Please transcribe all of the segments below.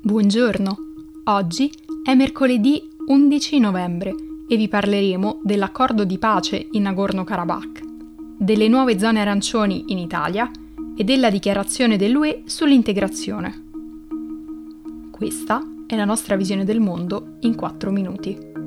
Buongiorno, oggi è mercoledì 11 novembre e vi parleremo dell'accordo di pace in Nagorno-Karabakh, delle nuove zone arancioni in Italia e della dichiarazione dell'UE sull'integrazione. Questa è la nostra visione del mondo in 4 minuti.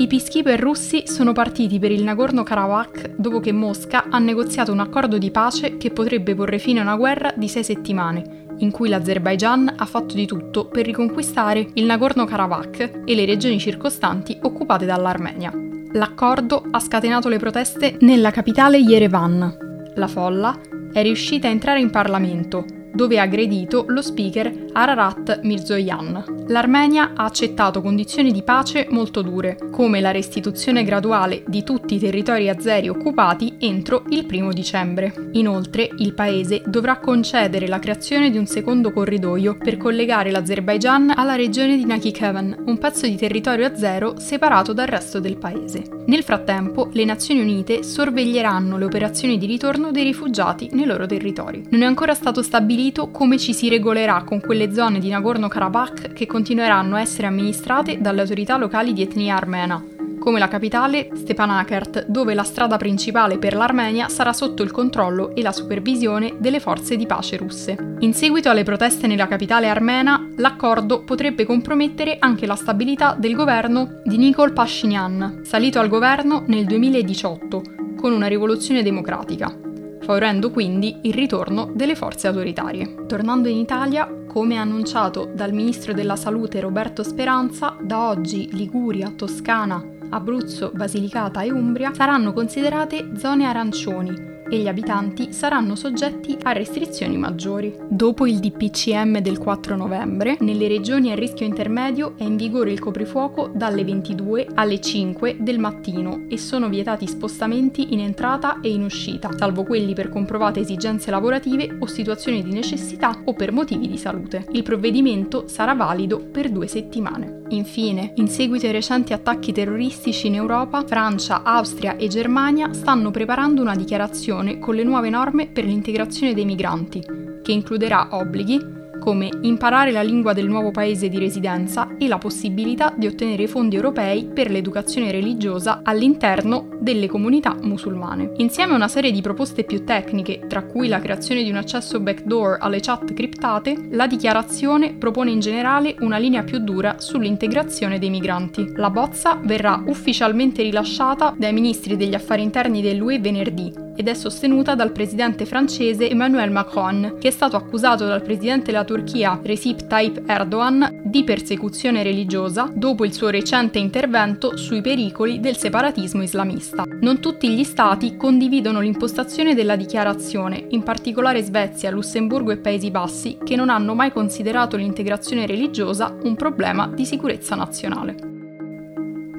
I peacekeeper russi sono partiti per il Nagorno-Karabakh dopo che Mosca ha negoziato un accordo di pace che potrebbe porre fine a una guerra di sei settimane, in cui l'Azerbaigian ha fatto di tutto per riconquistare il Nagorno-Karabakh e le regioni circostanti occupate dall'Armenia. L'accordo ha scatenato le proteste nella capitale Yerevan. La folla è riuscita a entrare in Parlamento, dove ha aggredito lo speaker Ararat Mirzoyan. L'Armenia ha accettato condizioni di pace molto dure, come la restituzione graduale di tutti i territori azeri occupati entro il primo dicembre. Inoltre, il paese dovrà concedere la creazione di un secondo corridoio per collegare l'Azerbaigian alla regione di Nakhichevan, un pezzo di territorio azero separato dal resto del paese. Nel frattempo, le Nazioni Unite sorveglieranno le operazioni di ritorno dei rifugiati nei loro territori. Non è ancora stato stabilito come ci si regolerà con quelle zone di Nagorno-Karabakh che continueranno a essere amministrate dalle autorità locali di etnia armena, come la capitale Stepanakert, dove la strada principale per l'Armenia sarà sotto il controllo e la supervisione delle forze di pace russe. In seguito alle proteste nella capitale armena, l'accordo potrebbe compromettere anche la stabilità del governo di Nikol Pashinyan, salito al governo nel 2018 con una rivoluzione democratica favorendo quindi il ritorno delle forze autoritarie. Tornando in Italia, come annunciato dal ministro della Salute Roberto Speranza, da oggi Liguria, Toscana, Abruzzo, Basilicata e Umbria saranno considerate zone arancioni e gli abitanti saranno soggetti a restrizioni maggiori. Dopo il DPCM del 4 novembre, nelle regioni a rischio intermedio è in vigore il coprifuoco dalle 22 alle 5 del mattino e sono vietati spostamenti in entrata e in uscita, salvo quelli per comprovate esigenze lavorative o situazioni di necessità o per motivi di salute. Il provvedimento sarà valido per due settimane. Infine, in seguito ai recenti attacchi terroristici in Europa, Francia, Austria e Germania stanno preparando una dichiarazione con le nuove norme per l'integrazione dei migranti, che includerà obblighi come imparare la lingua del nuovo paese di residenza e la possibilità di ottenere fondi europei per l'educazione religiosa all'interno delle comunità musulmane. Insieme a una serie di proposte più tecniche, tra cui la creazione di un accesso backdoor alle chat criptate, la dichiarazione propone in generale una linea più dura sull'integrazione dei migranti. La bozza verrà ufficialmente rilasciata dai ministri degli affari interni dell'UE venerdì ed è sostenuta dal presidente francese Emmanuel Macron, che è stato accusato dal presidente della Turchia Recep Tayyip Erdogan di persecuzione religiosa dopo il suo recente intervento sui pericoli del separatismo islamista. Non tutti gli stati condividono l'impostazione della dichiarazione, in particolare Svezia, Lussemburgo e Paesi Bassi, che non hanno mai considerato l'integrazione religiosa un problema di sicurezza nazionale.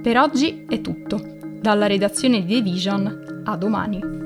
Per oggi è tutto. Dalla redazione di The Vision, a domani.